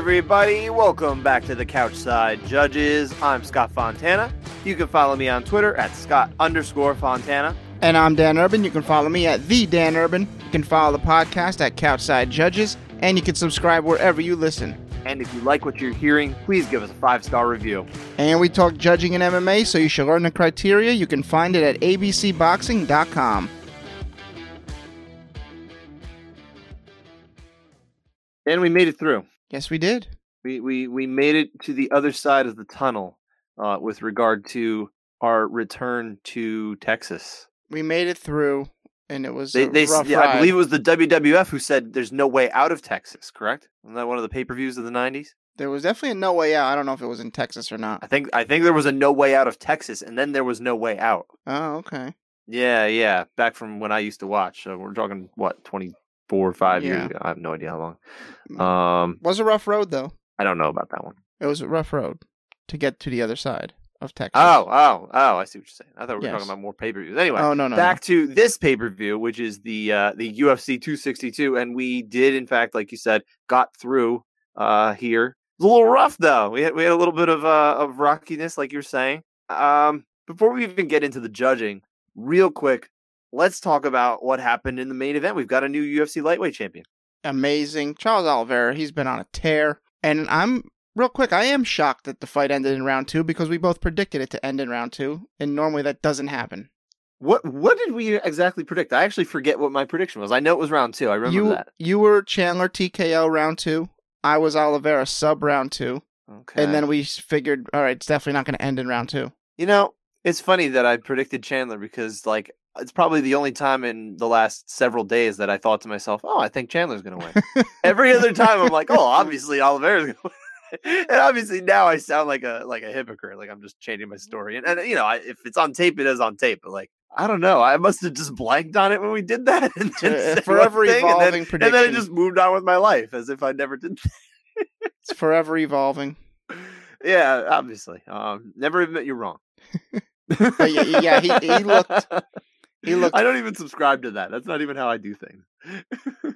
everybody. Welcome back to the Couchside Judges. I'm Scott Fontana. You can follow me on Twitter at Scott underscore Fontana. And I'm Dan Urban. You can follow me at the Dan Urban. You can follow the podcast at Couchside Judges, and you can subscribe wherever you listen. And if you like what you're hearing, please give us a five star review. And we talk judging in MMA, so you should learn the criteria. You can find it at abcboxing.com. And we made it through. Yes, we did. We we we made it to the other side of the tunnel uh, with regard to our return to Texas. We made it through, and it was They, they rough yeah, ride. I believe it was the WWF who said there's no way out of Texas. Correct? Wasn't that one of the pay per views of the '90s? there was definitely a no way out. I don't know if it was in Texas or not. I think I think there was a no way out of Texas, and then there was no way out. Oh, okay. Yeah, yeah. Back from when I used to watch. So we're talking what twenty four or five Yeah. years ago. I have no idea how long. Mm. Um, Was a rough road though. I don't know about that one. It was a rough road to get to the other side of Texas. Oh, oh, oh! I see what you're saying. I thought we were Yes. talking about more pay per views. Anyway, oh no, no, back to this pay per view, which is the uh, the UFC 262, and we did, in fact, like you said, got through uh, here. It was a little rough though. We had we had a little bit of uh, of rockiness, like you're saying. Um, before we even get into the judging, real quick, let's talk about what happened in the main event. We've got a new UFC lightweight champion. Amazing. Charles Oliveira, he's been on a tear, and I'm real quick. I am shocked that the fight ended in round two because we both predicted it to end in round two, and normally that doesn't happen. What what did we exactly predict? I actually forget what my prediction was. I know it was round two. I remember you that. you were Chandler TKO round two. I was Oliveira sub round two, Okay. and then we figured, all right, it's definitely not going to end in round two. You know, it's funny that I predicted Chandler because, like, it's probably the only time in the last several days that I thought to myself, "Oh, I think Chandler's going to win." Every other time, I'm like, "Oh, obviously Oliveira's going to win." and obviously now I sound like a like a hypocrite, like I'm just changing my story. And, and you know, I, if it's on tape, it is on tape. But like, I don't know, I must have just blanked on it when we did that, and then forever thing, and then, evolving and then I just moved on with my life as if I never did. It's forever evolving. yeah, obviously, um, never admit you're wrong. Yeah, yeah, he- he looked- He looked, I don't even subscribe to that. That's not even how I do things.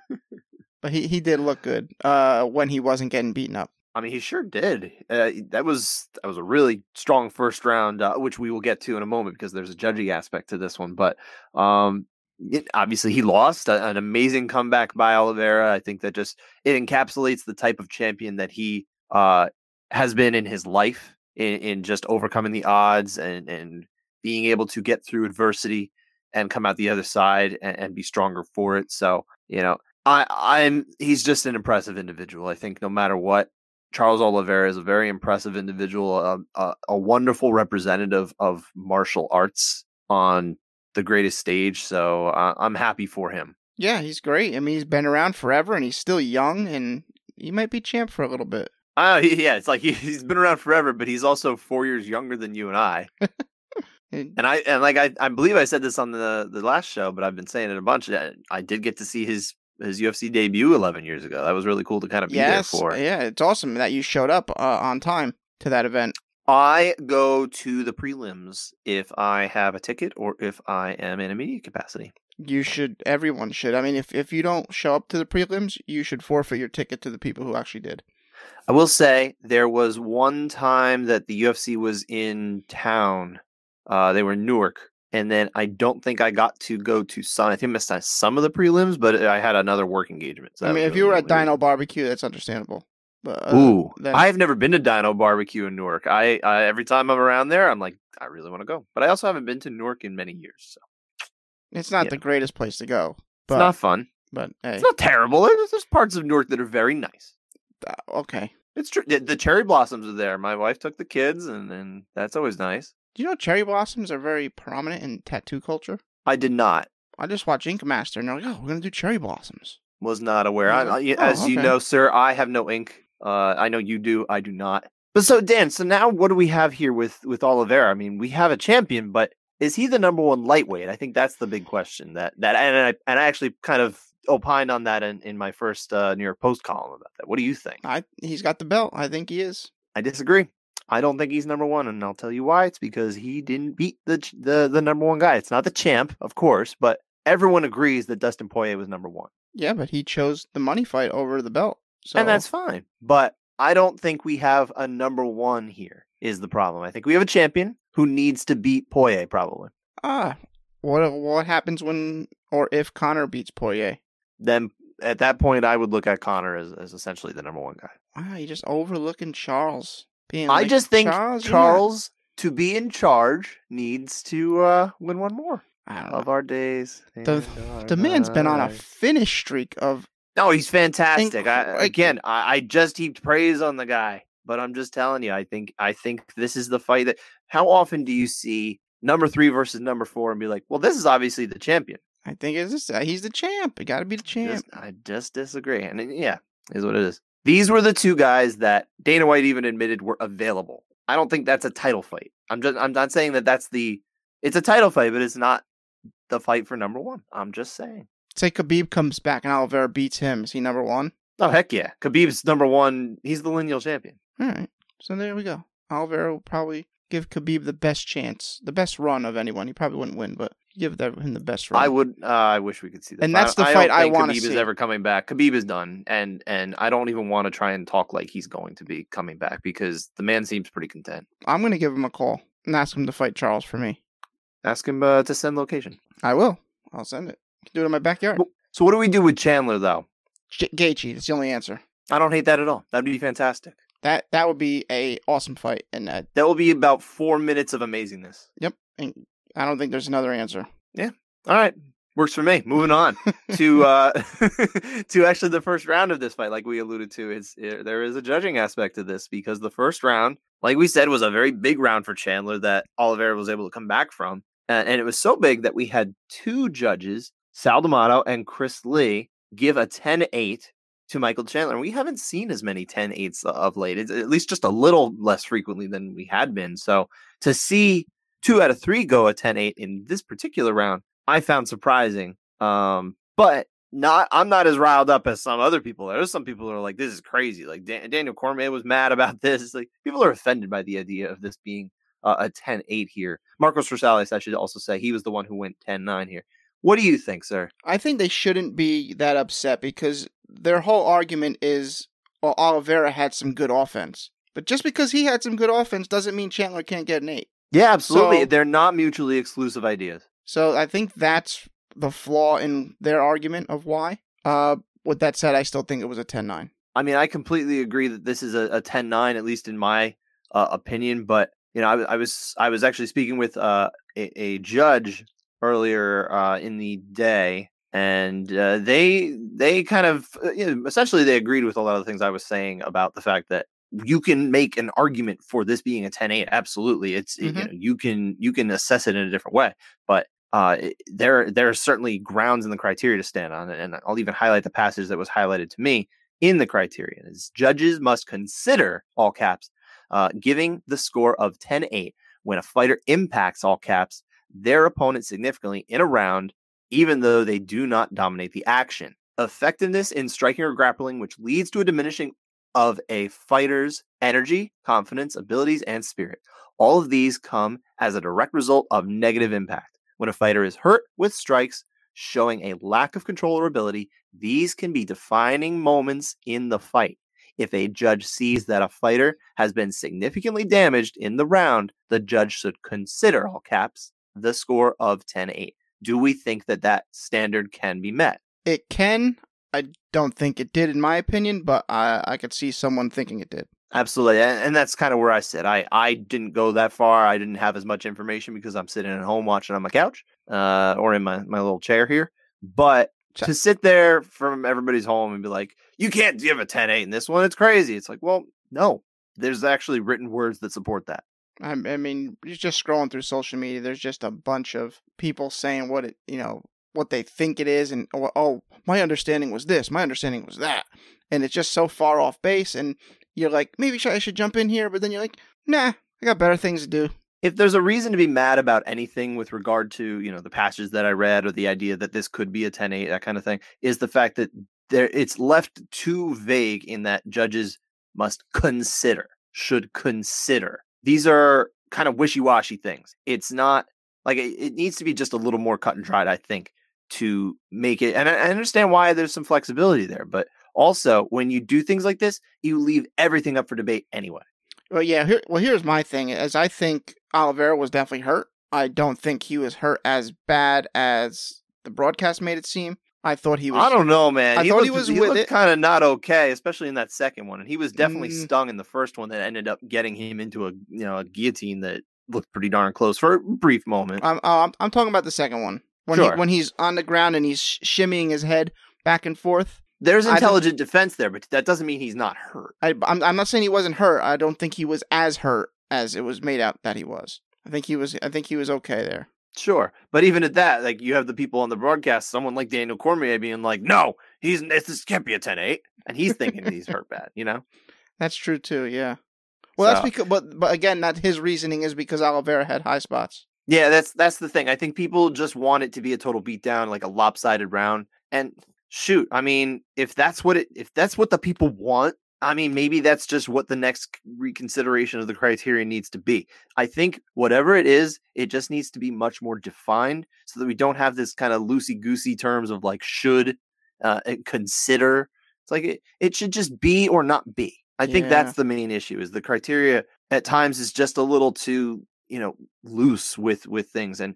but he, he did look good uh, when he wasn't getting beaten up. I mean, he sure did. Uh, that was that was a really strong first round, uh, which we will get to in a moment because there's a judging aspect to this one. But um, it, obviously, he lost a, an amazing comeback by Oliveira. I think that just it encapsulates the type of champion that he uh, has been in his life in, in just overcoming the odds and and being able to get through adversity and come out the other side and, and be stronger for it. So you know, I I'm he's just an impressive individual. I think no matter what. Charles Oliveira is a very impressive individual, a, a, a wonderful representative of martial arts on the greatest stage. So uh, I'm happy for him. Yeah, he's great. I mean, he's been around forever, and he's still young, and he might be champ for a little bit. Uh, yeah, it's like he, he's been around forever, but he's also four years younger than you and I. And- And I and like I, I believe I said this on the the last show, but I've been saying it a bunch. I, I did get to see his his UFC debut 11 years ago. That was really cool to kind of be yes, there for. yeah, it's awesome that you showed up uh, on time to that event. I go to the prelims if I have a ticket or if I am in a media capacity. You should. Everyone should. I mean, if if you don't show up to the prelims, you should forfeit your ticket to the people who actually did. I will say there was one time that the UFC was in town. Uh, they were in Newark, and then I don't think I got to go to some. I think I missed some of the prelims, but I had another work engagement. So I mean, if you were at Dino Barbecue, that's understandable. But uh, Ooh, then- I've never been to Dino Barbecue in Newark. I, every time I'm around there, I'm like, I really want to go, but I also haven't been to Newark in many years, so it's not yeah. the greatest place to go. it's But not fun. but hey, It's not terrible. There's, there's parts of Newark that are very nice. uh, okay. It's true. The, the cherry blossoms are there. My wife took the kids, and and that's always nice. Do you know cherry blossoms are very prominent in tattoo culture? I did not. I just watch Ink Master, and they're like, "Oh, we're gonna do cherry blossoms." Was not aware. I, I- Oh, as you know, sir, I have no ink. Uh, I know you do. I do not. But so Dan, so now what do we have here with with Oliveira? I mean, we have a champion, but is he the number one lightweight? I think that's the big question. That that and I and I actually kind of opined on that in, in my first uh, New York Post column about that. What do you think? I he's got the belt. I think he is. I disagree. I don't think he's number one, and I'll tell you why. It's because he didn't beat the the the number one guy. It's not the champ, of course, but everyone agrees that Dustin Poirier was number one, Yeah, but he chose the money fight over the belt. So and that's fine. But I don't think we have a number one here. Is the problem? I think we have a champion who needs to beat Poirier probably. Ah, what what happens when or if Conor beats Poirier? Then at that point, I would look at Conor as, as essentially the number one guy. Wow, you're just overlooking Charles. Being I like, just think Charles, Charles, to be in charge needs to uh, win one more I of our days. The- The man's been on a finish streak of No, he's fantastic. I, again, I, I just heaped praise on the guy, but I'm just telling you, I think I think this is the fight that. How often do you see number three versus number four and be like, well, this is obviously the champion? I think it's just, uh, he's the champ. You got to be the champ. Just, I just disagree, and it- yeah, is what it is. These were the two guys that Dana White even admitted were available. I don't think that's a title fight. I'm just I'm not saying that that's the. It's a title fight, but it's not the fight for number one. I'm just saying. Say Khabib comes back and Oliveira beats him. Is he number one? Oh heck yeah, Khabib's number one. He's the lineal champion. All right. So there we go. Oliveira will probably give Khabib the best chance, the best run of anyone. He probably wouldn't win, but give that, him the best run. I would. Uh, I wish we could see that. And that's the I fight don't I think wanna Khabib is ever coming back. Khabib is done, and and I don't even want to try and talk like he's going to be coming back because the man seems pretty content. I'm going to give him a call and ask him to fight Charles for me. Ask him uh, to send location. I will. I'll send it. Do it in my backyard. So what do we do with Chandler though? J- Gaethje. That's the only answer. I don't hate that at all. That'd be fantastic. That that would be a awesome fight, and uh, That will be about four minutes of amazingness. yep. And I don't think there's another answer. Yeah. All right, works for me. Moving on to uh to actually the first round of this fight, like we alluded to, is uh, there is a judging aspect to this because the first round, like we said, was a very big round for Chandler that Oliveira was able to come back from, and, and it was so big that we had two judges, Sal D'Amato and Chris Lee, give a 10-8 to Michael Chandler. We haven't seen as many 10-8s of late. It's at least just a little less frequently than we had been. So to see two out of three go a 10-8 in this particular round, I found surprising. Um, but not I'm not as riled up as some other people. There's some people who are like, this is crazy. Like Dan- Daniel Cormier was mad about this. It's like people are offended by the idea of this being uh, a 10-8 here. Marcos Rosales, I should also say, he was the one who went 10-9 here. What do you think, sir? I think they shouldn't be that upset because their whole argument is well, Oliveira had some good offense. But just because he had some good offense doesn't mean Chandler can't get an eight. Yeah, absolutely. So- They're not mutually exclusive ideas. So I think that's the flaw in their argument of why. Uh, with that said, I still think it was a 10-9. I mean, I completely agree that this is a, a 10-9, at least in my uh, opinion. But you know, I, I was I was actually speaking with uh, a, a judge earlier uh, in the day, and uh, they they kind of uh, you know, essentially they agreed with a lot of the things I was saying about the fact that you can make an argument for this being a 10-8. Absolutely, it's you Mhm. know you can you can assess it in a different way, but. Uh, there, there are certainly grounds in the criteria to stand on, and I'll even highlight the passage that was highlighted to me in the criterion is judges must consider all caps uh, giving the score of 10-8 when a fighter impacts all caps their opponent significantly in a round even though they do not dominate the action. Effectiveness in striking or grappling which leads to a diminishing of a fighter's energy confidence abilities and spirit. All of these come as a direct result of negative impact. When a fighter is hurt with strikes showing a lack of control or ability these can be defining moments in the fight. If a judge sees that a fighter has been significantly damaged in the round, the judge should consider all caps the score of 10-8. Do we think that that standard can be met? It can. I don't think it did, in my opinion, but I, I could see someone thinking it did. Absolutely, and, that's kind of where I sit. I I didn't go that far. I didn't have as much information because I'm sitting at home watching on my couch, uh, or in my my little chair here. But So- to sit there from everybody's home and be like, "You can't give a 10-8 in this one. It's crazy." It's like, well, no. There's actually written words that support that. I, I mean, just scrolling through social media. There's just a bunch of people saying what it, you know, what they think it is, and oh, oh, my understanding was this, my understanding was that, and it's just so far off base. And you're like, maybe I should jump in here, but then you're like, nah, I got better things to do. if there's a reason to be mad about anything with regard to you know the passage that i read or the idea that this could be a 10-8 that kind of thing is the fact that there it's left too vague in that judges must consider should consider these are kind of wishy-washy things it's not like it, it needs to be just a little more cut and dried i think to make it and I, I understand why there's some flexibility there but Also, when you do things like this, you leave everything up for debate anyway. Well, yeah. Here, well, here's my thing: as I think Oliveira was definitely hurt. I don't think he was hurt as bad as the broadcast made it seem. I thought he was. I don't know, man. I he thought looked, he was he with it. kind of not okay, especially in that second one. And he was definitely Mm. stung in the first one that ended up getting him into a you know a guillotine that looked pretty darn close for a brief moment. I'm, uh, I'm, I'm talking about the second one when Sure. he, when he's on the ground and he's shimmying his head back and forth. There's intelligent defense there, but that doesn't mean he's not hurt. I, I'm, I'm not saying he wasn't hurt. I don't think he was as hurt as it was made out that he was. I think he was. I think he was okay there. Sure, but even at that, like you have the people on the broadcast, someone like Daniel Cormier being like, "No, he's this, can't be a 10-8. and he's thinking he's hurt bad. You know, That's true too. Yeah. Well, that's because, but but again, that his reasoning is because Oliveira had high spots. Yeah, that's that's the thing. I think people just want it to be a total beatdown, like a lopsided round. And shoot, I mean, if that's what it if that's what the people want, I mean, maybe that's just what the next reconsideration of the criteria needs to be. I think whatever it is, it just needs to be much more defined so that we don't have this kind of loosey goosey terms of like should uh, consider. It's like it, it should just be or not be. I think Yeah. that's the main issue is the criteria at times is just a little too, you know, loose with with things and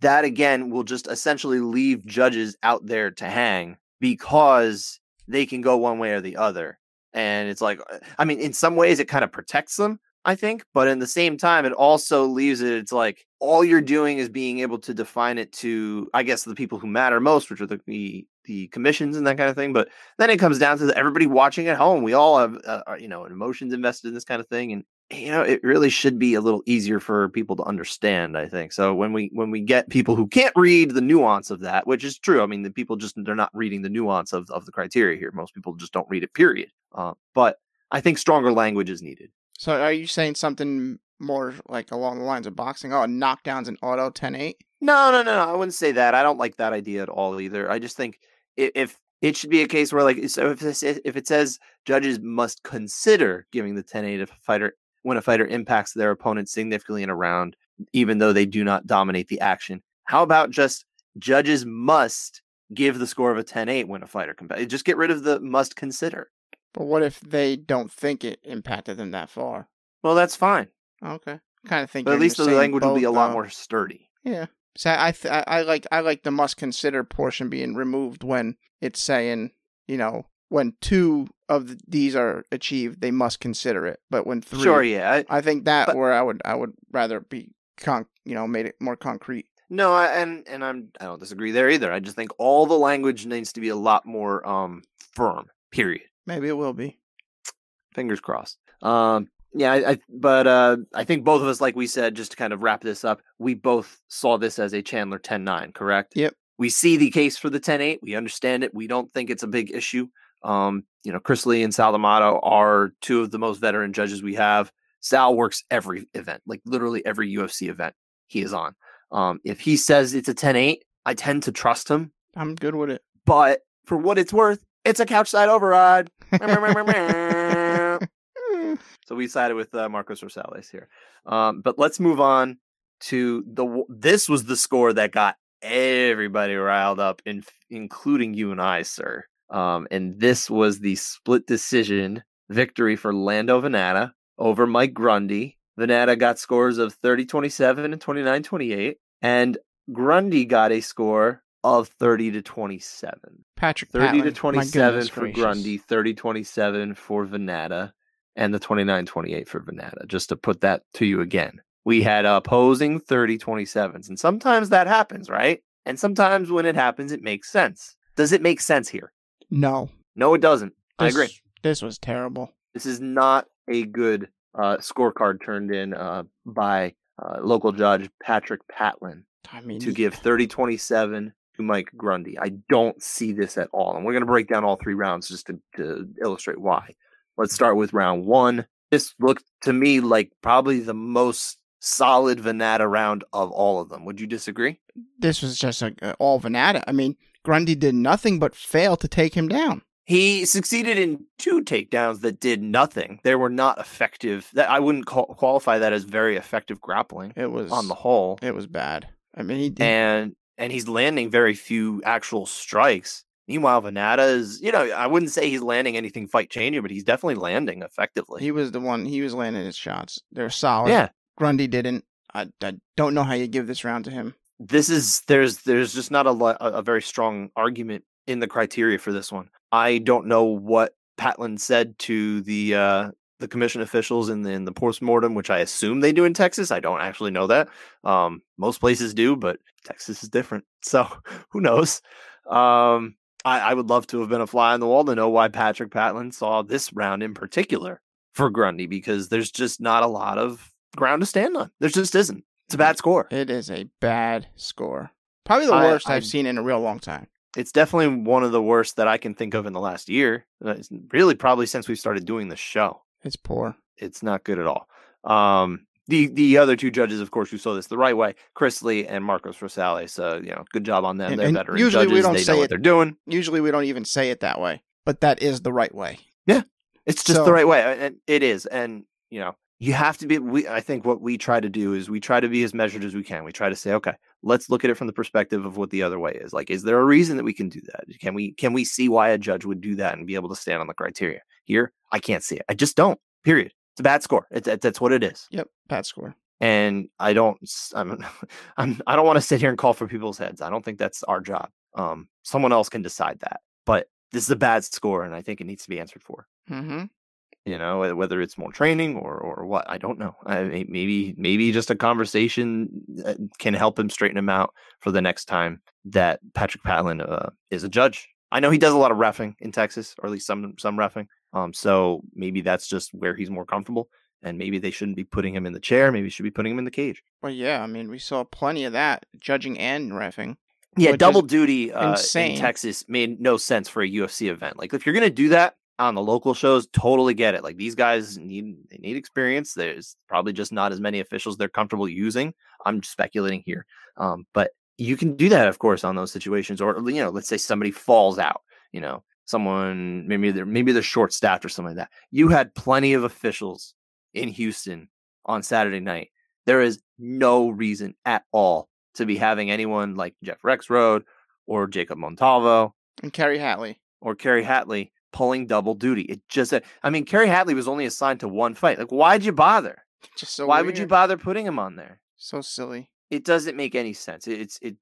that again will just essentially leave judges out there to hang because they can go one way or the other. And it's like I mean in some ways it kind of protects them, I think, but in the same time it also leaves it it's like all you're doing is being able to define it to I guess the people who matter most, which are the the, the commissions and that kind of thing, but then it comes down to the, everybody watching at home. We all have, uh, uh, you know, emotions invested in this kind of thing, and you know, it really should be a little easier for people to understand. I think so. When we when we get people who can't read the nuance of that, which is true. I mean, the people just they're not reading the nuance of of the criteria here. Most people just don't read it. Period. Uh, but I think stronger language is needed. So are you saying something more like along the lines of boxing? Oh, knockdowns and auto 10-8? No, no, no, no. I wouldn't say that. I don't like that idea at all either. I just think if it should be a case where, like, so if this, if it says judges must consider giving the 10-8 if a fighter when a fighter impacts their opponent significantly in a round, even though they do not dominate the action. How about just judges must give the score of a 10-8 when a fighter? Just get rid of the must consider. But what if they don't think it impacted them that far? Well, that's fine, Okay. Kind of think but at least the language will be a lot more sturdy. Yeah. So I th- I like I like the must consider portion being removed when it's saying you know when two of th- these are achieved they must consider it, but when three, Sure, yeah. I, I think that But- where I would I would rather be con you know made it more concrete. No, I, and and I'm I don't disagree there either. I just think all the language needs to be a lot more um firm. Period. Maybe it will be. Fingers crossed. Um, yeah, I, I but uh, I think both of us, like we said, just to kind of wrap this up, we both saw this as a Chandler 10-9, correct? Yep. We see the case for the 10-8. We understand it. We don't think it's a big issue. Um, you know, Chris Lee and Sal D'Amato are two of the most veteran judges we have. Sal works every event, like literally every UFC event he is on. Um, if he says it's a 10-8, I tend to trust him. I'm good with it. But for what it's worth, it's a couch side override. so we sided with uh, Marcos Rosales here. Um, but let's move on to the. This was the score that got everybody riled up, in, including you and I, sir. Um, and this was the split decision victory for Lando Vannata over Mike Grundy. Vannata got scores of 30 27 and 29 28. And Grundy got a score of 30 to 27. Patrick 30 Patlin, to 27 for gracious. Grundy, 30 27 for Vannata, and the 29 28 for Vannata. Just to put that to you again. We had opposing 30 27s, and sometimes that happens, right? And sometimes when it happens, it makes sense. Does it make sense here? No, No, it doesn't. I agree. This was terrible. This is not a good uh, scorecard turned in uh, by uh, local judge Patrick Patlin I mean, to give 30 27 to Mike Grundy. I don't see this at all. And we're going to break down all three rounds just to, to illustrate why. Let's start with round one. This looked to me like probably the most solid Vannata round of all of them. Would you disagree? this was just a, a- all Vannata. I mean, Grundy did nothing but fail to take him down. He succeeded in two takedowns that did nothing. They were not effective. That I wouldn't call, qualify that as very effective grappling It was on the whole. It was bad. I mean, he did. and and he's landing very few actual strikes. Meanwhile, Vannata is, you know, I wouldn't say he's landing anything fight changing, but he's definitely landing effectively. He was the one. He was landing his shots. They're solid. yeah, Grundy didn't. I, I don't know how you give this round to him. This is there's there's just not a lo- a a very strong argument in the criteria for this one. I don't know what Patlin said to the uh the commission officials in the in the postmortem, which I assume they do in Texas. I don't actually know that. Um, most places do, but Texas is different. So who knows? Um, I, I would love to have been a fly on the wall to know why Patrick Patlin saw this round in particular for Grundy because there's just not a lot of ground to stand on. There just isn't. It's a bad score. It is a bad score. Probably the I- worst I, have seen in a real long time. it's definitely one of the worst that I can think of in the last year. Uh, It's really probably since we started doing the show. It's poor. It's not good at all. Um, the the other two judges, of course, who saw this the right way, Chris Lee and Marcos Rosales. So you know, good job on them. And- They're and veteran usually we judges. don't they say know what they're doing. Usually we don't even say it that way, but that is the right way. Yeah, it's just So- the right way, it is. And you know, you have to be. We, I think what we try to do is we try to be as measured as we can. We try to say, okay, let's look at it from the perspective of what the other way is. Like, is there a reason that we can do that? Can we can we see why a judge would do that and be able to stand on the criteria? Here, I can't see it. I just don't. Period. It's a bad score. It's, it, that's what it is. Yep, bad score. And I don't. i'm, I'm I don't want to sit here and call for people's heads. I don't think that's our job. Um, someone else can decide that. But this is a bad score, and I think it needs to be answered for Mm-hmm. You know whether it's more training or or what i don't know. I, maybe maybe just a conversation uh, can help him straighten him out for the next time that patrick patlin uh, is a judge. I know he does a lot of refing in texas or at least some some refing um so maybe that's just where he's more comfortable and maybe they shouldn't be putting him in the chair maybe should be putting him in the cage. Well, yeah, I mean, we saw plenty of that judging and refing. yeah double duty uh, in texas made no sense for a ufc event. Like if you're gonna do that on the local shows totally get it like these guys need they need experience there's probably just not as many officials they're comfortable using i'm speculating here um, but you can do that of course on those situations or you know let's say somebody falls out you know someone maybe they're maybe they're short staffed or something like that you had plenty of officials in houston on saturday night there is no reason at all to be having anyone like jeff rexroad or jacob montalvo And Kerry Hatley. or Kerry Hatley pulling double duty. It just, I mean, Kerry Hatley was only assigned to one fight. Like, why'd you bother? Just so Why would you bother putting him on there? So silly. It doesn't make any sense. It's it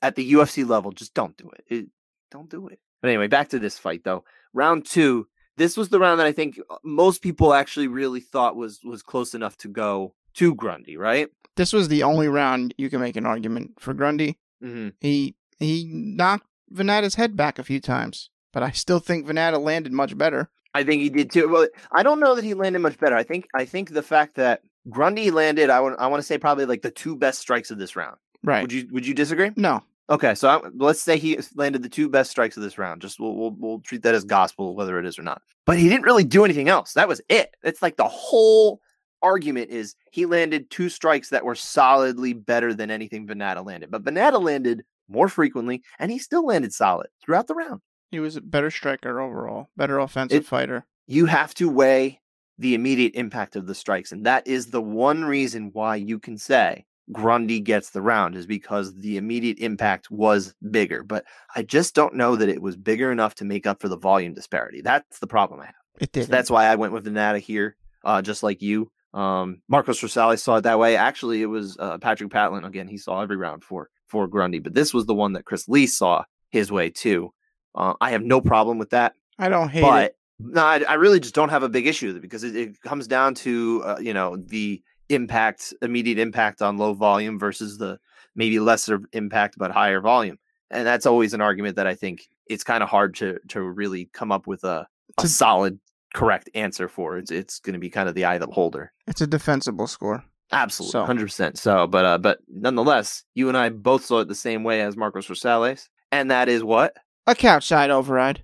at the UFC level. Just don't do it. it. Don't do it. But anyway, back to this fight though. Round two. This was the round that I think uh, most people actually really thought was was close enough to go to Grundy, right? This was the only round you can make an argument for Grundy. Mm-hmm. He he knocked Vannata's head back a few times, but I still think Vannata landed much better. I think he did too. Well, I don't know that he landed much better. I think I think the fact that Grundy landed, I want I want to say probably like the two best strikes of this round. Right. Would you would you disagree? no. Okay, so I, let's say he landed the two best strikes of this round. Just we'll, we'll we'll treat that as gospel, whether it is or not. But he didn't really do anything else. That was it. It's like the whole argument is he landed two strikes that were solidly better than anything Vannata landed. But Vannata landed more frequently, and he still landed solid throughout the round. He was a better striker overall, better offensive It- fighter. you have to weigh the immediate impact of the strikes. And that is the one reason why you can say Grundy gets the round is because the immediate impact was bigger. But I just don't know that it was bigger enough to make up for the volume disparity. That's the problem I have. It So did. that's why I went with Vannata here, uh, just like you. Um, Marcos Rosales saw it that way. Actually, it was uh, Patrick Patlin. Again, he saw every round for for Grundy, but this was the one that Chris Lee saw his way too. Uh, I have no problem with that I don't hate but it. no, I, I really just don't have a big issue with it because it, it comes down to uh, you know the impact, immediate impact on low volume versus the maybe lesser impact but higher volume, and that's always an argument that I think it's kind of hard to to really come up with a, a To- solid correct answer for. It's it's going to be kind of the eye of the beholder. It's a defensible score. Absolutely, So- hundred percent. So, but uh, but nonetheless, you and I both saw it the same way as Marcos Rosales, and that is what. A couch side override.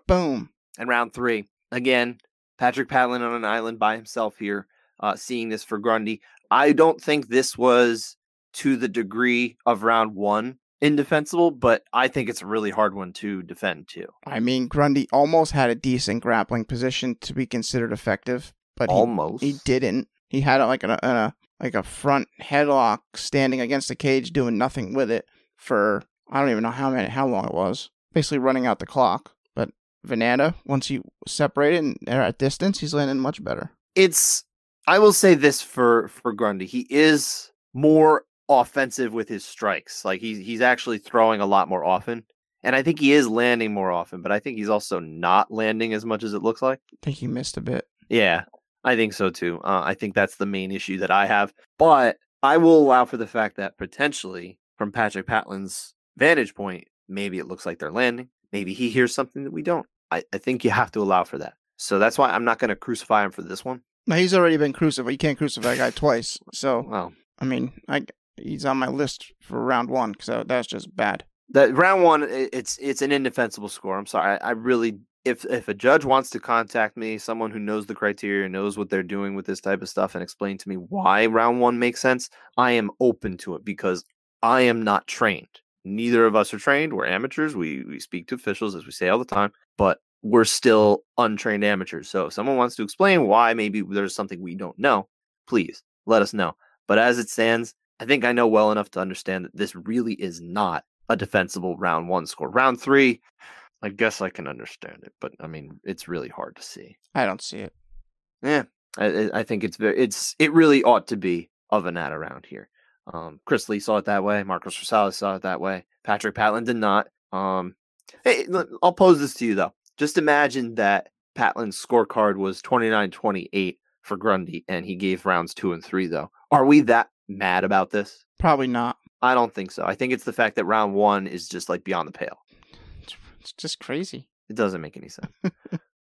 Boom. And round three, again, Patrick Patlin on an island by himself here, uh, seeing this for Grundy. I don't think this was to the degree of round one indefensible, but I think it's a really hard one to defend too. I mean, Grundy almost had a decent grappling position to be considered effective, but he, Almost. he didn't. He had like a, a like a front headlock standing against the cage, doing nothing with it for I don't even know how many how long it was. Basically running out the clock. But Vannata, once you separate it and are at distance, he's landing much better. It's I will say this for for Grundy. He is more offensive with his strikes. Like he's he's actually throwing a lot more often. And I think he is landing more often, but I think he's also not landing as much as it looks like. I think he missed a bit. Yeah, I think so too. Uh, I think that's the main issue that I have. But I will allow for the fact that potentially, from Patrick Patlin's vantage point, maybe it looks like they're landing. Maybe he hears something that we don't. I, I think you have to allow for that. So that's why I'm not going to crucify him for this one. He's already been crucified. You can't crucify a guy twice. So Well, I mean, I he's on my list for round one. So that's just bad. that round one, it's it's an indefensible score. I'm sorry. I, I really, if if a judge wants to contact me, someone who knows the criteria, knows what they're doing with this type of stuff, and explain to me why round one makes sense, I am open to it because I am not trained. Neither of us are trained. We're amateurs. We we speak to officials as we say all the time, but we're still untrained amateurs. So if someone wants to explain why maybe there's something we don't know, please let us know. But as it stands, I think I know well enough to understand that this really is not a defensible round one score. Round three, I guess I can understand it, but I mean, it's really hard to see. I don't see it. Yeah, I, I- think it's very, it's, it really ought to be of an at around here. Um, Chris Lee saw it that way. Marcos Rosales saw it that way. Patrick Patlin did not. Um, hey, I'll pose this to you though. Just imagine that Patlin's scorecard was 29-28 for Grundy, and he gave rounds two and three though. Are we that mad about this? Probably not. I don't think so. I think it's the fact that round one is just like beyond the pale. It's, it's just crazy. It doesn't make any sense.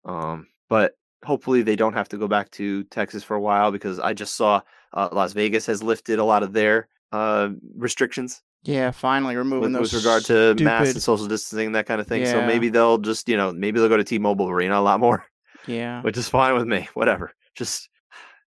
um, but hopefully they don't have to go back to Texas for a while because I just saw uh, Las Vegas has lifted a lot of their uh, restrictions Yeah, finally removing with, those. with regard to mass and social distancing and that kind of thing. So maybe they'll just you know maybe they'll go to T-Mobile Arena a lot more, Yeah, which is fine with me. Whatever. Just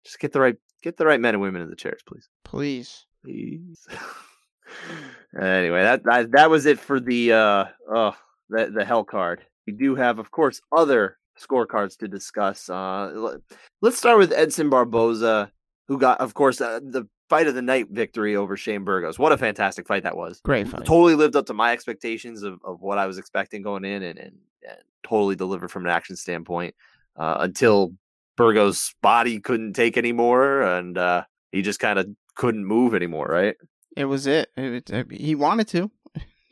just get the right get the right men and women in the chairs, please. please. please. anyway, that, that that was it for the uh oh the the hell card. We do have, of course, other scorecards to discuss. Uh, let's start with Edson Barboza, who got, of course, uh, the fight of the night victory over Shane Burgos. What a fantastic fight that was! Great fight. Totally lived up to my expectations of, of what I was expecting going in, and and, and totally delivered from an action standpoint. Uh, until Burgos' body couldn't take anymore, and uh, he just kind of couldn't move anymore, right? It was it. it, it he wanted to.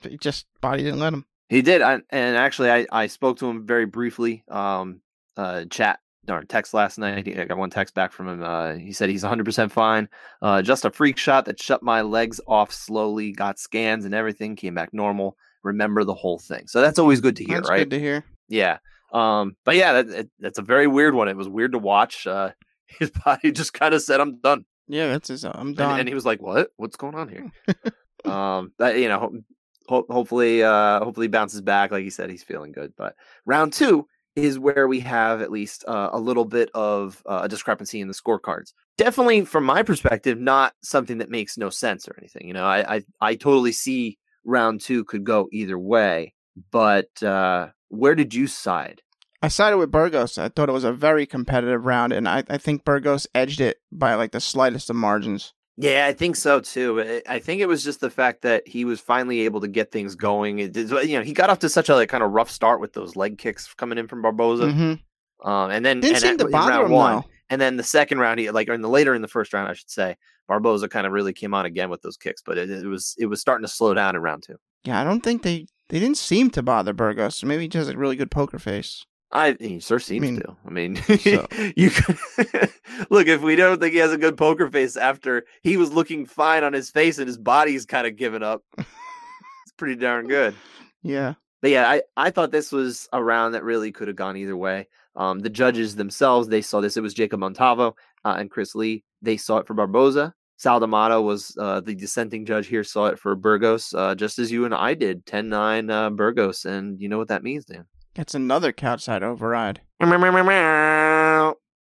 He just body didn't let him. He did, I, and actually, I, I spoke to him very briefly, um, uh, chat or text last night. I got one text back from him. Uh, he said he's 100 percent fine. Uh, just a freak shot that shut my legs off slowly. Got scans and everything, came back normal. Remember the whole thing. So that's always good to hear, That's right? good to hear. Yeah. Um, but yeah, that, it, that's a very weird one. It was weird to watch. Uh, his body just kind of said, "I'm done." Yeah, that's his. I'm done. and he was like, "What? What's going on here?" um, that you know, ho- ho- hopefully, uh, hopefully he bounces back. Like he said, he's feeling good. But round two is where we have at least uh, a little bit of uh, a discrepancy in the scorecards. Definitely, from my perspective, not something that makes no sense or anything. You know, I I, I totally see round two could go either way. But uh, where did you side? I sided with Burgos. I thought it was a very competitive round, and I, I think Burgos edged it by like the slightest of margins. Yeah, I think so too. I- I think it was just the fact that he was finally able to get things going. It, you know, he got off to such a like, kind of rough start with those leg kicks coming in from Barboza, hmm um, and then Didn't and seem at- to bother round him one, though. and then the second round, he like or in the later in the first round, I should say, Barboza kind of really came on again with those kicks, but it, it was it was starting to slow down in round two. Yeah, I don't think they they didn't seem to bother Burgos. Maybe he just has a really good poker face. I he sure seems mean, to. I mean, so- you could look if we don't think he has a good poker face after he was looking fine on his face and his body's kind of given up. it's pretty darn good. Yeah, But yeah, I, I thought this was a round that really could have gone either way. Um, the judges themselves, they saw this. It was Jacob Montalvo uh, and Chris Lee. They saw it for Barboza. Sal D'Amato was uh, the dissenting judge here, saw it for Burgos, uh, just as you and I did, 10 9 uh, Burgos. And you know what that means, Dan? That's another couch side override.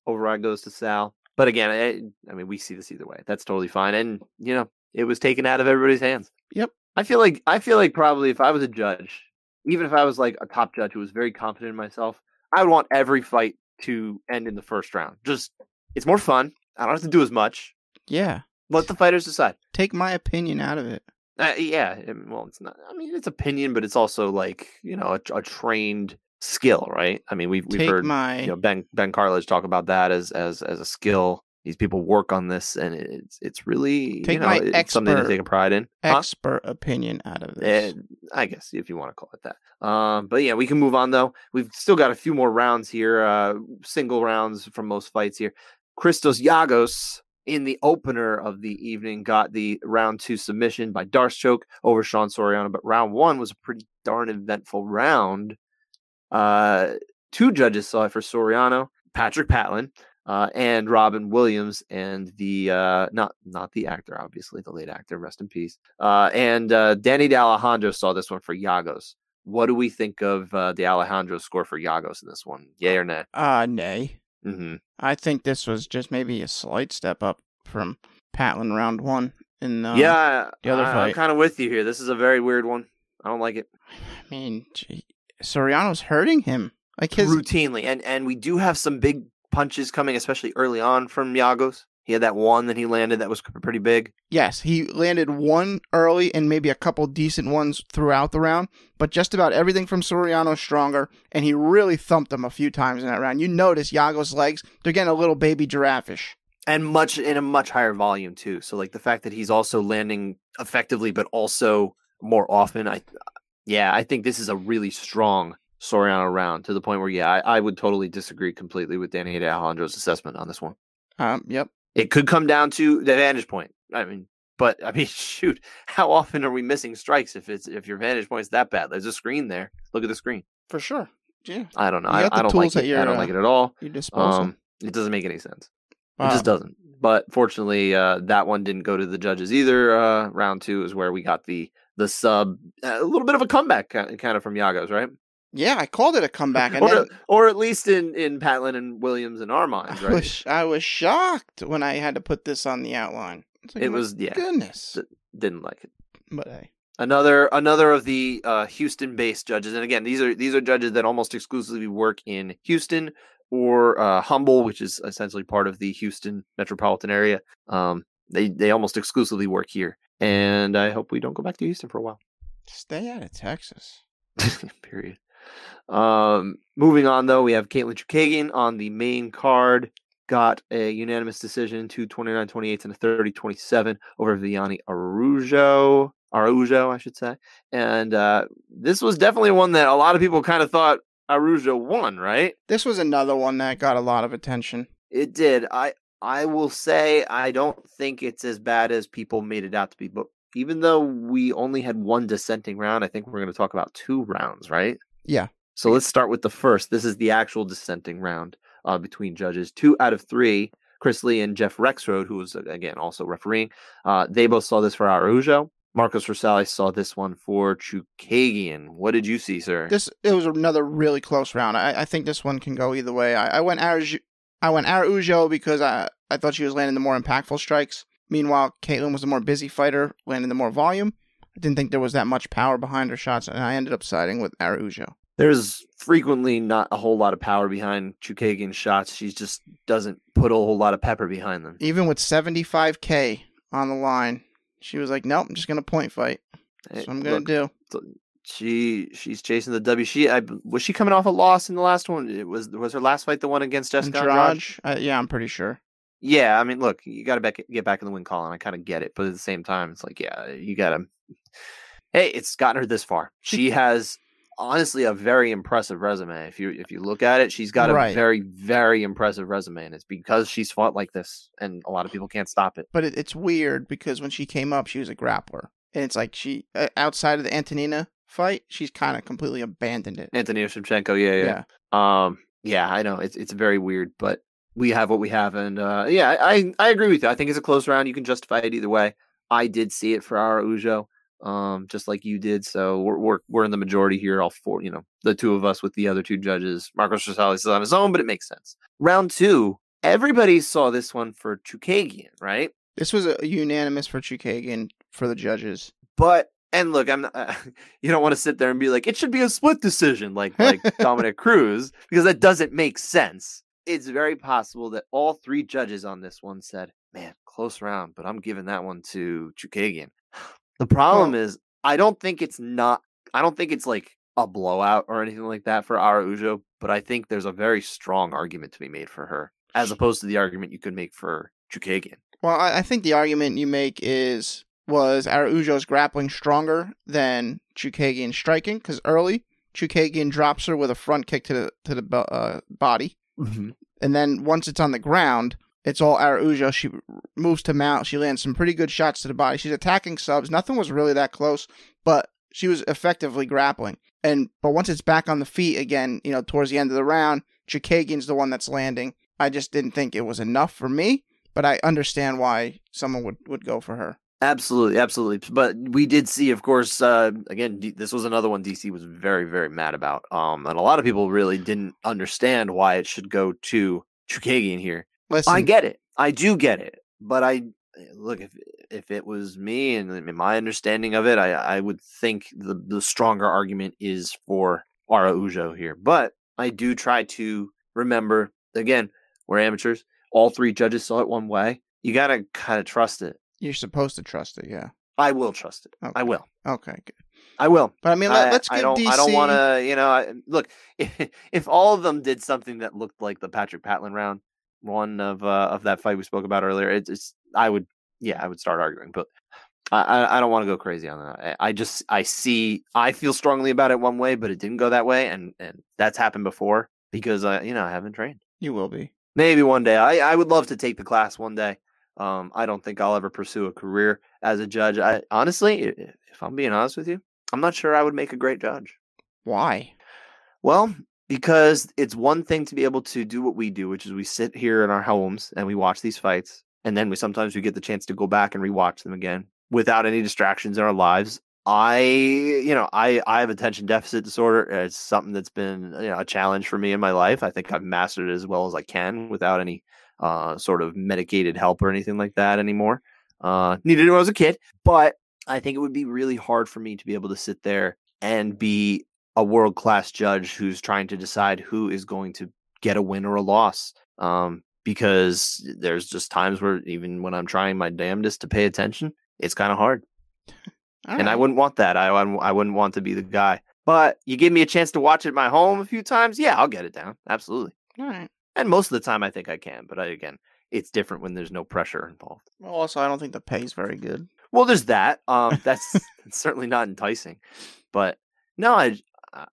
Override goes to Sal. But again, I, I mean, we see this either way. That's totally fine. And, you know, it was taken out of everybody's hands. Yep. I feel like I feel like probably if I was a judge, even if I was like a top judge who was very confident in myself, I would want every fight to end in the first round. Just it's more fun. I don't have to do as much. Yeah, Let the fighters decide. take my opinion out of it. Uh, yeah, well, it's not. I mean, it's opinion, but it's also like you know a, a trained skill, right? I mean, we've we've Take heard my you know Ben Ben Cartlidge talk about that as as as a skill. These people work on this, and it's it's really Take you know it's something to take a pride in. Huh? expert opinion out of this. Eh, I guess if you want to call it that. Um, but yeah, we can move on though. We've still got a few more rounds here, uh, single rounds from most fights here. Christos Giagos in the opener of the evening got the round two submission by Darce choke over Sean Soriano, but round one was a pretty darn eventful round. Uh, two judges saw it for Soriano, Patrick Patlin. Uh, and Robin Williams and the uh, not not the actor, obviously the late actor, rest in peace. Uh, and uh, Danny De Alejandro saw this one for Giagos. What do we think of uh, De Alejandro's score for Giagos in this one? Yay or nay? Uh, nay. Hmm I think this was just maybe a slight step up from Patlin round one. In uh, yeah, the other I, fight. kind of with you here. This is a very weird one. I don't like it I mean, gee, Soriano's hurting him. Like his routinely, and and we do have some big punches coming, especially early on from Giagos. He had that one that he landed that was pretty big. yes, he landed one early and maybe a couple decent ones throughout the round, but just about everything from Soriano stronger, and he really thumped him a few times in that round. You notice Giagos' legs; they're getting a little baby giraffe-ish. and much in a much higher volume too. So like the fact that he's also landing effectively, but also more often. I, yeah, I think this is a really strong Soriano round to the point where yeah, I, I would totally disagree completely with Danny Alejandro's assessment on this one. Um, yep. It could come down to the vantage point. I mean, but I mean, shoot, how often are we missing strikes if it's if your vantage point's that bad? There's a screen there. Look at the screen. For sure. Yeah. I don't know. I, I don't like it. I don't uh, like it at all. You disposal. Um, it doesn't make any sense. It just doesn't. But fortunately, uh, that one didn't go to the judges either. Uh, round two is where we got the the sub, a little bit of a comeback kind of from Giagos, right? Yeah, I called it a comeback, and Or, then or at least in in Patlin and Williams and our minds, I was I was shocked when I had to put this on the outline. It's like, It my was- yeah. goodness. D- Didn't like it. But hey, Another another of the uh, Houston-based judges, and again, these are these are judges that almost exclusively work in Houston or uh, Humble, which is essentially part of the Houston metropolitan area. Um, they they almost exclusively work here, and I hope we don't go back to Houston for a while. stay out of Texas. Period. Um, moving on though, we have Katlyn Chookagian on the main card. Got a unanimous decision to 29 28 and a 30 27 over Viviane Araujo. Araujo, I should say. And uh, this was definitely one that a lot of people kind of thought Araujo won, right? This was another one that got a lot of attention. It did. I I will say I don't think it's as bad as people made it out to be. But even though we only had one dissenting round, I think we're going to talk about two rounds, right? Yeah. So let's start with the first. This is the actual dissenting round uh, between judges. Two out of three, Chris Lee and Jeff Rexroad, who was again also refereeing, uh, they both saw this for Araujo. Marcos Rosales saw this one for Chookagian. What did you see, sir? This it was another really close round. I, I think this one can go either way. I, I went Araujo, I went Araujo because I I thought she was landing the more impactful strikes. Meanwhile, Katlyn was the more busy fighter, landing the more volume. I didn't think there was that much power behind her shots, and I ended up siding with Araujo. There's frequently not a whole lot of power behind Chookagian's shots. She just doesn't put a whole lot of pepper behind them. Even with 75k on the line, she was like, "Nope, I'm just gonna point fight. That's what I'm gonna look, do." She she's chasing the W. She I, was she coming off a loss in the last one? It was was her last fight the one against Jessica Andrade? Uh, yeah, I'm pretty sure. Yeah, I mean, look, you got to back, get back in the win column. I kind of get it, but at the same time, it's like, yeah, you got to. Hey, it's gotten her this far. She has honestly a very impressive resume. If you if you look at it, she's got a Right. very very impressive resume, and it's because she's fought like this, and a lot of people can't stop it. But it, it's weird because when she came up, she was a grappler, and it's like she uh, outside of the Antonina fight, she's kind of completely abandoned it. Antonina Shevchenko, yeah, yeah, yeah. Um, yeah, I know it's it's very weird, but we have what we have, and uh, yeah, I I agree with you. I think it's a close round. You can justify it either way. I did see it for Araujo, um, just like you did. So we're we're we're in the majority here. All four, you know, the two of us with the other two judges. Marcos Rosales is on his own, but it makes sense. Round two, everybody saw this one for Chookagian, right? This was a unanimous for Chookagian for the judges. But and look, I'm not, you don't want to sit there and be like it should be a split decision like like Dominick Cruz because that doesn't make sense. It's very possible that all three judges on this one said, "Man, close round, but I'm giving that one to Chookagian." The problem Well- is, I don't think it's not. I don't think it's like a blowout or anything like that for Araujo, but I think there's a very strong argument to be made for her, as opposed to the argument you could make for Chookagian. Well, I, I think the argument you make is was Araujo's grappling stronger than Chookagian striking because early Chookagian drops her with a front kick to the to the uh, body, and then once it's on the ground, it's all Araujo. She moves to mount. She lands some pretty good shots to the body. She's attacking subs. Nothing was really that close, but she was effectively grappling. And but once it's back on the feet again, you know, towards the end of the round, Chookagian's the one that's landing. I just didn't think it was enough for me, but I understand why someone would, would go for her. Absolutely, absolutely. But we did see, of course, uh, again, D- this was another one DC was very, very mad about. Um, and a lot of people really didn't understand why it should go to Chookagian here. Listen, I get it. I do get it. But I eh, look if if it was me and in my understanding of it, I I would think the the stronger argument is for Araujo here. But I do try to remember again, we're amateurs. All three judges saw it one way. You gotta kind of trust it. you're supposed to trust it. Yeah. I will trust it. I will. Okay. Good. I will. But I mean, let, I, let's I don't. DC. I don't want to. You know, I, look. If, if all of them did something that looked like the Patrick Patlin round, one of uh, of that fight we spoke about earlier, it's, it's. I would. Yeah, I would start arguing, but I. I, don't want to go crazy on that. I, I just. I see. I feel strongly about it one way, but it didn't go that way, and and that's happened before because I. You know, I haven't trained. You will be. Maybe one day. I. I would love to take the class one day. Um, I don't think I'll ever pursue a career as a judge. I honestly, if I'm being honest with you, I'm not sure I would make a great judge. Why? Well, because it's one thing to be able to do what we do, which is we sit here in our homes and we watch these fights, and then we sometimes we get the chance to go back and rewatch them again without any distractions in our lives. I, you know, I I have attention deficit disorder. It's something that's been you know, a challenge for me in my life. I think I've mastered it as well as I can without any uh, sort of medicated help or anything like that anymore. Uh, neither did when I was a kid, but I think it would be really hard for me to be able to sit there and be a world class judge who's trying to decide who is going to get a win or a loss. Um, because there's just times where even when I'm trying my damnedest to pay attention, it's kind of hard, All and I wouldn't want that. I wouldn't- I wouldn't want to be the guy. But you give me a chance to watch it at my home a few times, yeah, I'll get it down, absolutely. All right. And most of the time, I think I can. But I, again, it's different when there's no pressure involved. Well, also, I don't think the pay's very good. Well, there's that. Um, that's that's certainly not enticing, but no, I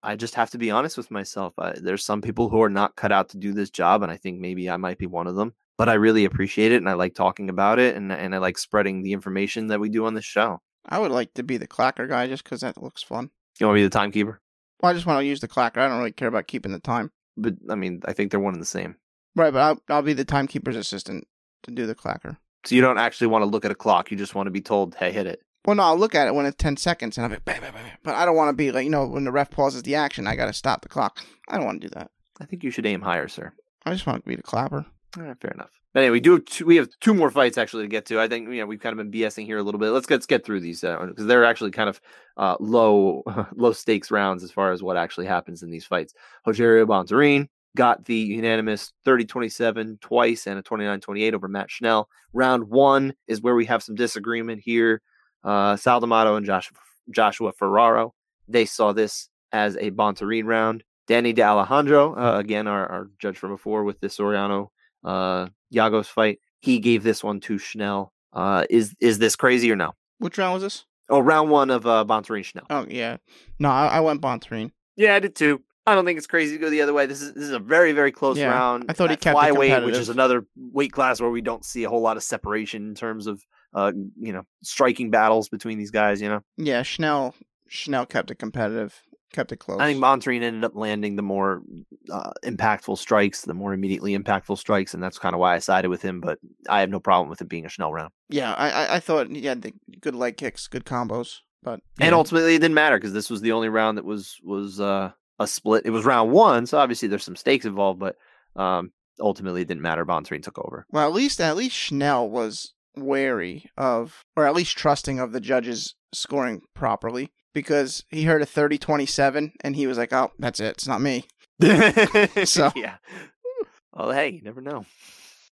I- just have to be honest with myself. I, there's some people who are not cut out to do this job, and I think maybe I might be one of them. But I really appreciate it, and I like talking about it, and and I like spreading the information that we do on this show. I would like to be the clacker guy just because that looks fun. You want to be the timekeeper? Well, I just want to use the clacker. I don't really care about keeping the time. But I mean, I think they're one and the same. Right, but I'll, I'll be the timekeeper's assistant to do the clacker. So you don't actually want to look at a clock. You just want to be told, "Hey, hit it." Well, no, I'll look at it when it's 10 seconds and I'll be bam, bam, bam, bam. But I don't want to be like, you know, when the ref pauses the action, I got to stop the clock. I don't want to do that. I think you should aim higher, sir. I just want to be the clapper. All right, fair enough. But anyway, we do have two, we have two more fights actually to get to. I think you know we've kind of been BSing here a little bit. Let's get let's get through these because they're actually kind of uh, low low stakes rounds as far as what actually happens in these fights. Rogerio Bontorin got the unanimous 30-27 twice and a 29-28 over Matt Schnell. Round one is where we have some disagreement here. Uh, Sal D'Amato and Joshua Joshua Ferraro they saw this as a Bontorin round. Danny De Alejandro, uh, again, our, our judge from before with the Soriano uh, Giagos fight, he gave this one to Schnell. Uh, is is this crazy or no? Which round was this? Oh, round one of uh, Bontorin Schnell. Oh, yeah. No, I, I went Bontorin. Yeah, I did too. I don't think it's crazy to go the other way. This is this is a very very close Yeah, round. I thought he At kept it flyweight, which is another weight class where we don't see a whole lot of separation in terms of uh you know striking battles between these guys. You know, Yeah, Schnell Schnell kept it competitive, kept it close. I think Bontorin ended up landing the more uh, impactful strikes, the more immediately impactful strikes, and that's kind of why I sided with him. But I have no problem with it being a Schnell round. yeah, I, I, I thought he had the good leg kicks, good combos. But And ultimately, it didn't matter because this was the only round that was was uh, a split. It was round one, so obviously there's some stakes involved, but um, ultimately it didn't matter. Bontorin took over. Well, at least at least Schnell was wary of, or at least trusting of the judges scoring properly because he heard a 30-27 and he was like, "Oh, that's it. It's not me." So- yeah. Well, hey, you never know.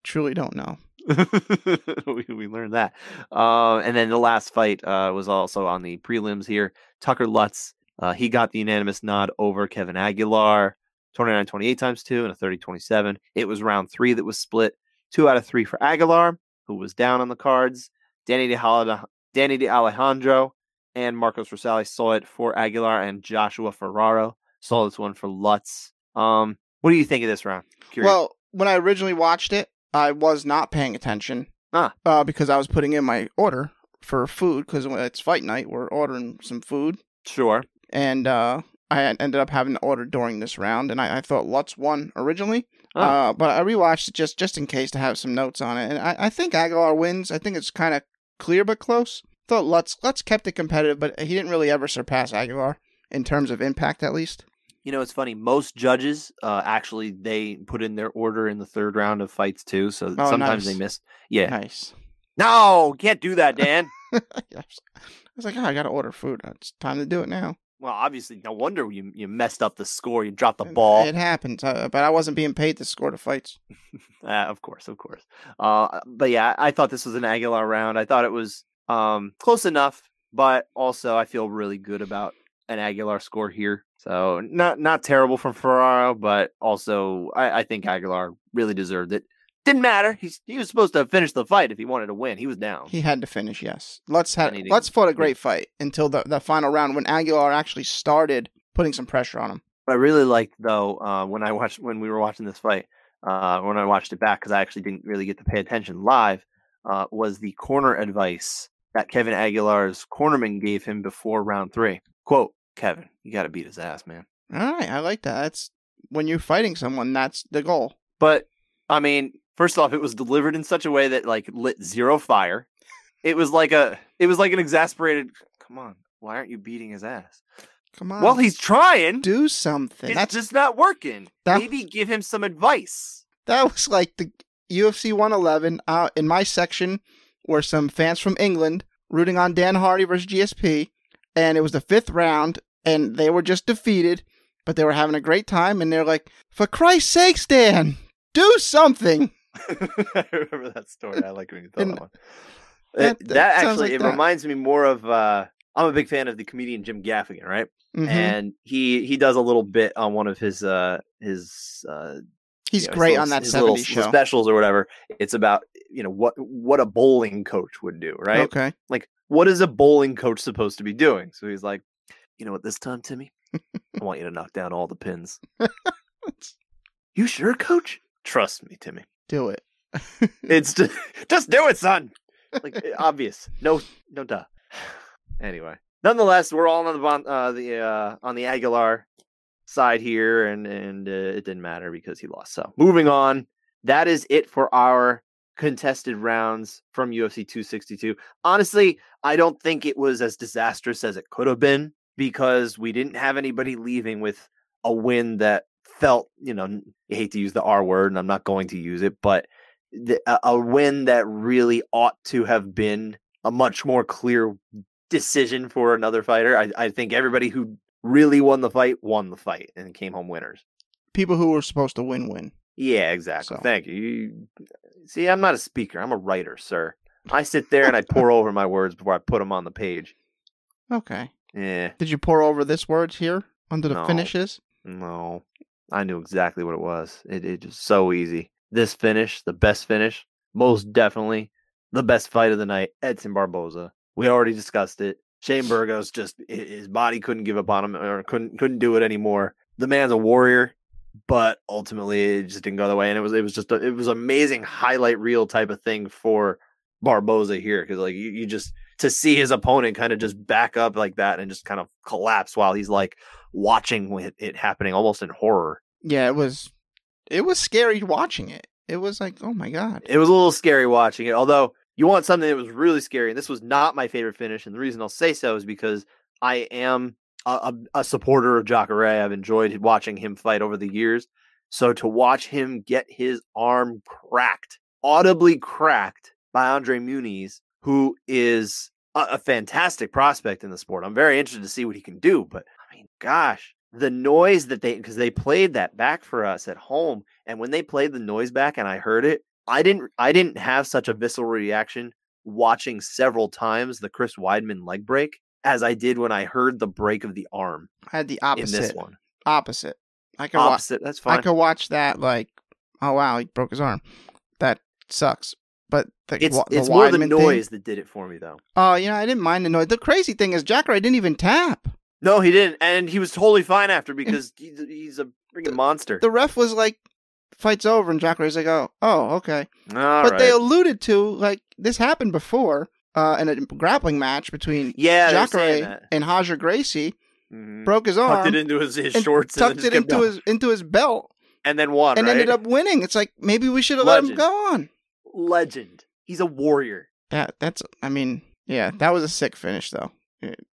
Truly don't know. we, we learned that. Uh, and then the last fight uh, was also on the prelims here. Tucker Lutz, uh, he got the unanimous nod over Kevin Aguilar, 29 28 times two and a 30 27. It was round three that was split. Two out of three for Aguilar, who was down on the cards. Danny De, Danny De Alejandro and Marcos Rosales saw it for Aguilar, and Joshua Ferraro saw this one for Lutz. Um, what do you think of this round? Curious. Well, when I originally watched it, I was not paying attention ah. uh, because I was putting in my order for food because it's fight night. We're ordering some food. Sure. And uh, I ended up having to order during this round, and I, I thought Lutz won originally. Oh. Uh, but I rewatched it just just in case to have some notes on it, and I, I think Aguilar wins. I think it's kind of clear but close. Thought Lutz Lutz kept it competitive, but he didn't really ever surpass Aguilar in terms of impact, at least. You know, it's funny. Most judges uh, actually they put in their order in the third round of fights too. So oh, sometimes nice. they miss. Yeah, nice. No, can't do that, Dan. I was like, oh, I got to order food. It's time to do it now. Well, obviously, no wonder you you messed up the score. You dropped the ball. It happens, uh, but I wasn't being paid to score the fights. uh, of course, of course. Uh, but yeah, I thought this was an Aguilar round. I thought it was um, close enough, but also I feel really good about an Aguilar score here. So not not terrible from Ferraro, but also I, I think Aguilar really deserved it. Didn't matter. He's he was supposed to finish the fight if he wanted to win. He was down. He had to finish. Yes. Let's had let's fought a great fight until the the final round when Aguilar actually started putting some pressure on him. I really liked though uh, when I watched when we were watching this fight uh, when I watched it back because I actually didn't really get to pay attention live uh, was the corner advice that Kevin Aguilar's cornerman gave him before round three. Quote, Kevin, you got to beat his ass, man. All right, I like that. That's when you're fighting someone, that's the goal. But I mean, first off, it was delivered in such a way that like lit zero fire. It was like a, it was like an exasperated. Come on, why aren't you beating his ass? Come on. Well, he's trying. Do something. It's that's just not working. That, Maybe give him some advice. That was like the UFC 111 uh, in my section were some fans from England rooting on Dan Hardy versus GSP, and it was the fifth round, and they were just defeated, but they were having a great time, and they're like, "For Christ's sakes, Dan, do something!" I remember that story. I like when you tell that one. That, that, that actually, like it that. reminds me more of. uh I'm a big fan of the comedian Jim Gaffigan, right? Mm-hmm. And he he does a little bit on one of his uh his uh He's you know, great little, on that 70 show. specials or whatever. It's about you know what what a bowling coach would do, right? Okay. Like what is a bowling coach supposed to be doing? So he's like, you know what, this time, Timmy, I want you to knock down all the pins. you sure, coach? Trust me, Timmy. Do it. it's just, just do it, son. Like eh, obvious. No, no duh. Anyway, nonetheless, we're all on the uh, the uh, on the Aguilar side here, and and uh, it didn't matter because he lost. So moving on, that is it for our contested rounds from UFC 262. Honestly, I don't think it was as disastrous as it could have been because we didn't have anybody leaving with a win that felt, you know, I hate to use the R word and I'm not going to use it, but the, a, a win that really ought to have been a much more clear decision for another fighter. I, I think everybody who really won the fight won the fight and came home winners. People who were supposed to win win. Yeah, exactly. So. Thank you. you. See, I'm not a speaker. I'm a writer, sir. I sit there and I pour over my words before I put them on the page. Okay. Yeah. Did you pour over this words here under the no. finishes? No. I knew exactly what it was. It it just so easy. This finish, the best finish, most definitely the best fight of the night. Edson Barboza. We already discussed it. Shane Burgos just his body couldn't give up on him or couldn't couldn't do it anymore. The man's a warrior but ultimately it just didn't go the way. And it was it was just a, it was amazing highlight reel type of thing for Barboza here because like you, you just to see his opponent kind of just back up like that and just kind of collapse while he's like watching it, it happening almost in horror. Yeah, it was it was scary watching it. It was like, oh my god. It was a little scary watching it. Although you want something that was really scary, and this was not my favorite finish. And the reason I'll say so is because I am a, a supporter of Jacare. I've enjoyed watching him fight over the years. So to watch him get his arm cracked, audibly cracked by Andre Muniz, who is a, a fantastic prospect in the sport. I'm very interested to see what he can do. But I mean, gosh, the noise that they because they played that back for us at home, and when they played the noise back and I heard it, I didn't I didn't have such a visceral reaction watching several times the Chris Weidman leg break as I did when I heard the break of the arm I had the opposite this one. Opposite. I could watch. Opposite. That's I fine. could watch that like, oh wow, he broke his arm. That sucks. But the, It's the it's more the thing- noise that did it for me though. Oh, you know, I didn't mind the noise. The crazy thing is, Jacare didn't even tap. No, he didn't, and he was totally fine after because he's, he's a freaking monster. The ref was like, "Fight's over," and Jacare's like, "Oh, oh, okay." All but they alluded to like this happened before uh, in a grappling match between yeah, Jacare and Haja Gracie. Mhm. Broke his arm, Tucked it into his, his and shorts, and, tucked it into his into his belt, and then won. and right? ended up winning. It's like maybe we should have let him go on. Legend. He's a warrior. That that's I mean, yeah, that was a sick finish though. It-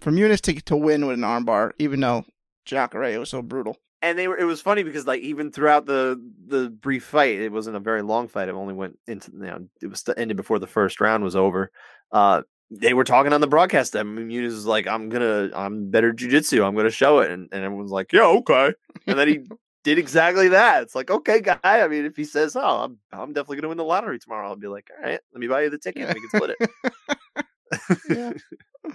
From Muniz to to win with an armbar, even though Jacare was so brutal. And they were. It was funny because like even throughout the the brief fight, it wasn't a very long fight. It only went into you know it was ended before the first round was over. Uh, they were talking on the broadcast. I mean, Muniz was like, "I'm gonna, I'm better jujitsu. I'm gonna show it," and, and everyone's like, "Yeah, okay." And then he did exactly that. It's like, okay, guy. I mean, if he says, "Oh, I'm, I'm definitely gonna win the lottery tomorrow," I'll be like, "All right, let me buy you the ticket. We can split it." Yeah.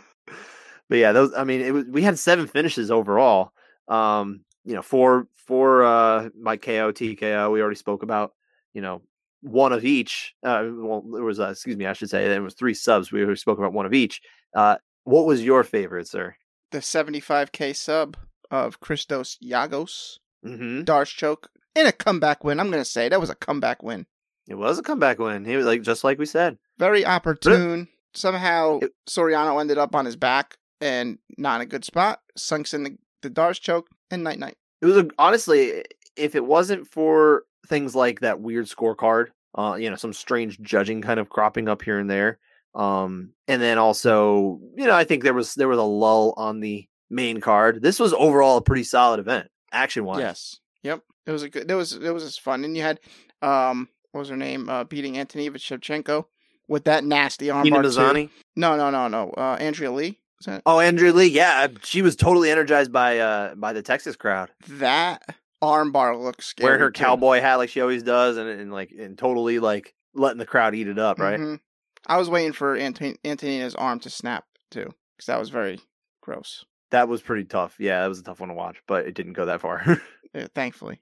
but yeah, those. I mean, it was. We had seven finishes overall. Um, you know, four four uh by KO, TKO. We already spoke about. You know, one of each. Uh, well, there was. Uh, excuse me, I should say there was three subs. We already spoke about one of each. Uh, what was your favorite, sir? The 75k sub of Christos Giagos, Mm-hmm. Darce choke, and a comeback win. I'm gonna say that was a comeback win. It was a comeback win. He was like just like we said. Very opportune. Somehow It- Soriano ended up on his back and not in a good spot. Sunks in the, the Darce choke and night night. It was a, honestly, if it wasn't for things like that weird scorecard, uh, you know, some strange judging kind of cropping up here and there, um, and then also, you know, I think there was there was a lull on the main card. This was overall a pretty solid event, action wise. Yes. Yep. It was a good. It was it was just fun. And you had um what was her name? Uh, beating Antonina Shevchenko with that nasty armbar. Mazzani. No, no, no, no. Uh, Andrea Lee. That Oh, Andrea Lee. Yeah, she was totally energized by uh by the Texas crowd, that armbar looks scary. wearing her too. cowboy hat like she always does, and and like and totally like letting the crowd eat it up, right? Mhm. I was waiting for Anton- Antonina's arm to snap too, because that was very gross. That was pretty tough. Yeah, that was a tough one to watch, but it didn't go that far. Uh, thankfully.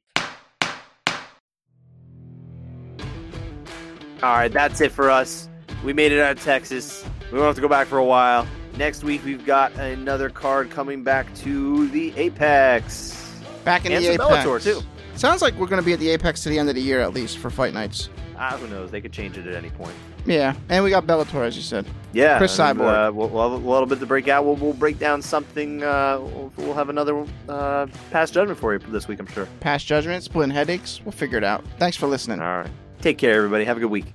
All right, that's it for us. We made it out of Texas. We won't have to go back for a while. Next week, we've got another card coming back to the Apex. Back in And the Apex. Bellator, too. Sounds like we're going to be at the Apex to the end of the year at least for fight nights. Ah, who knows? They could change it at any point. Yeah, and we got Bellator as you said. Yeah, Chris and, Cyborg. Uh, we'll, we'll have a little bit to break out. We'll, we'll break down something. Uh, we'll, we'll have another uh, past judgment for you this week, I'm sure. Past judgment, splitting headaches. We'll figure it out. Thanks for listening. All right. Take care, everybody. Have a good week.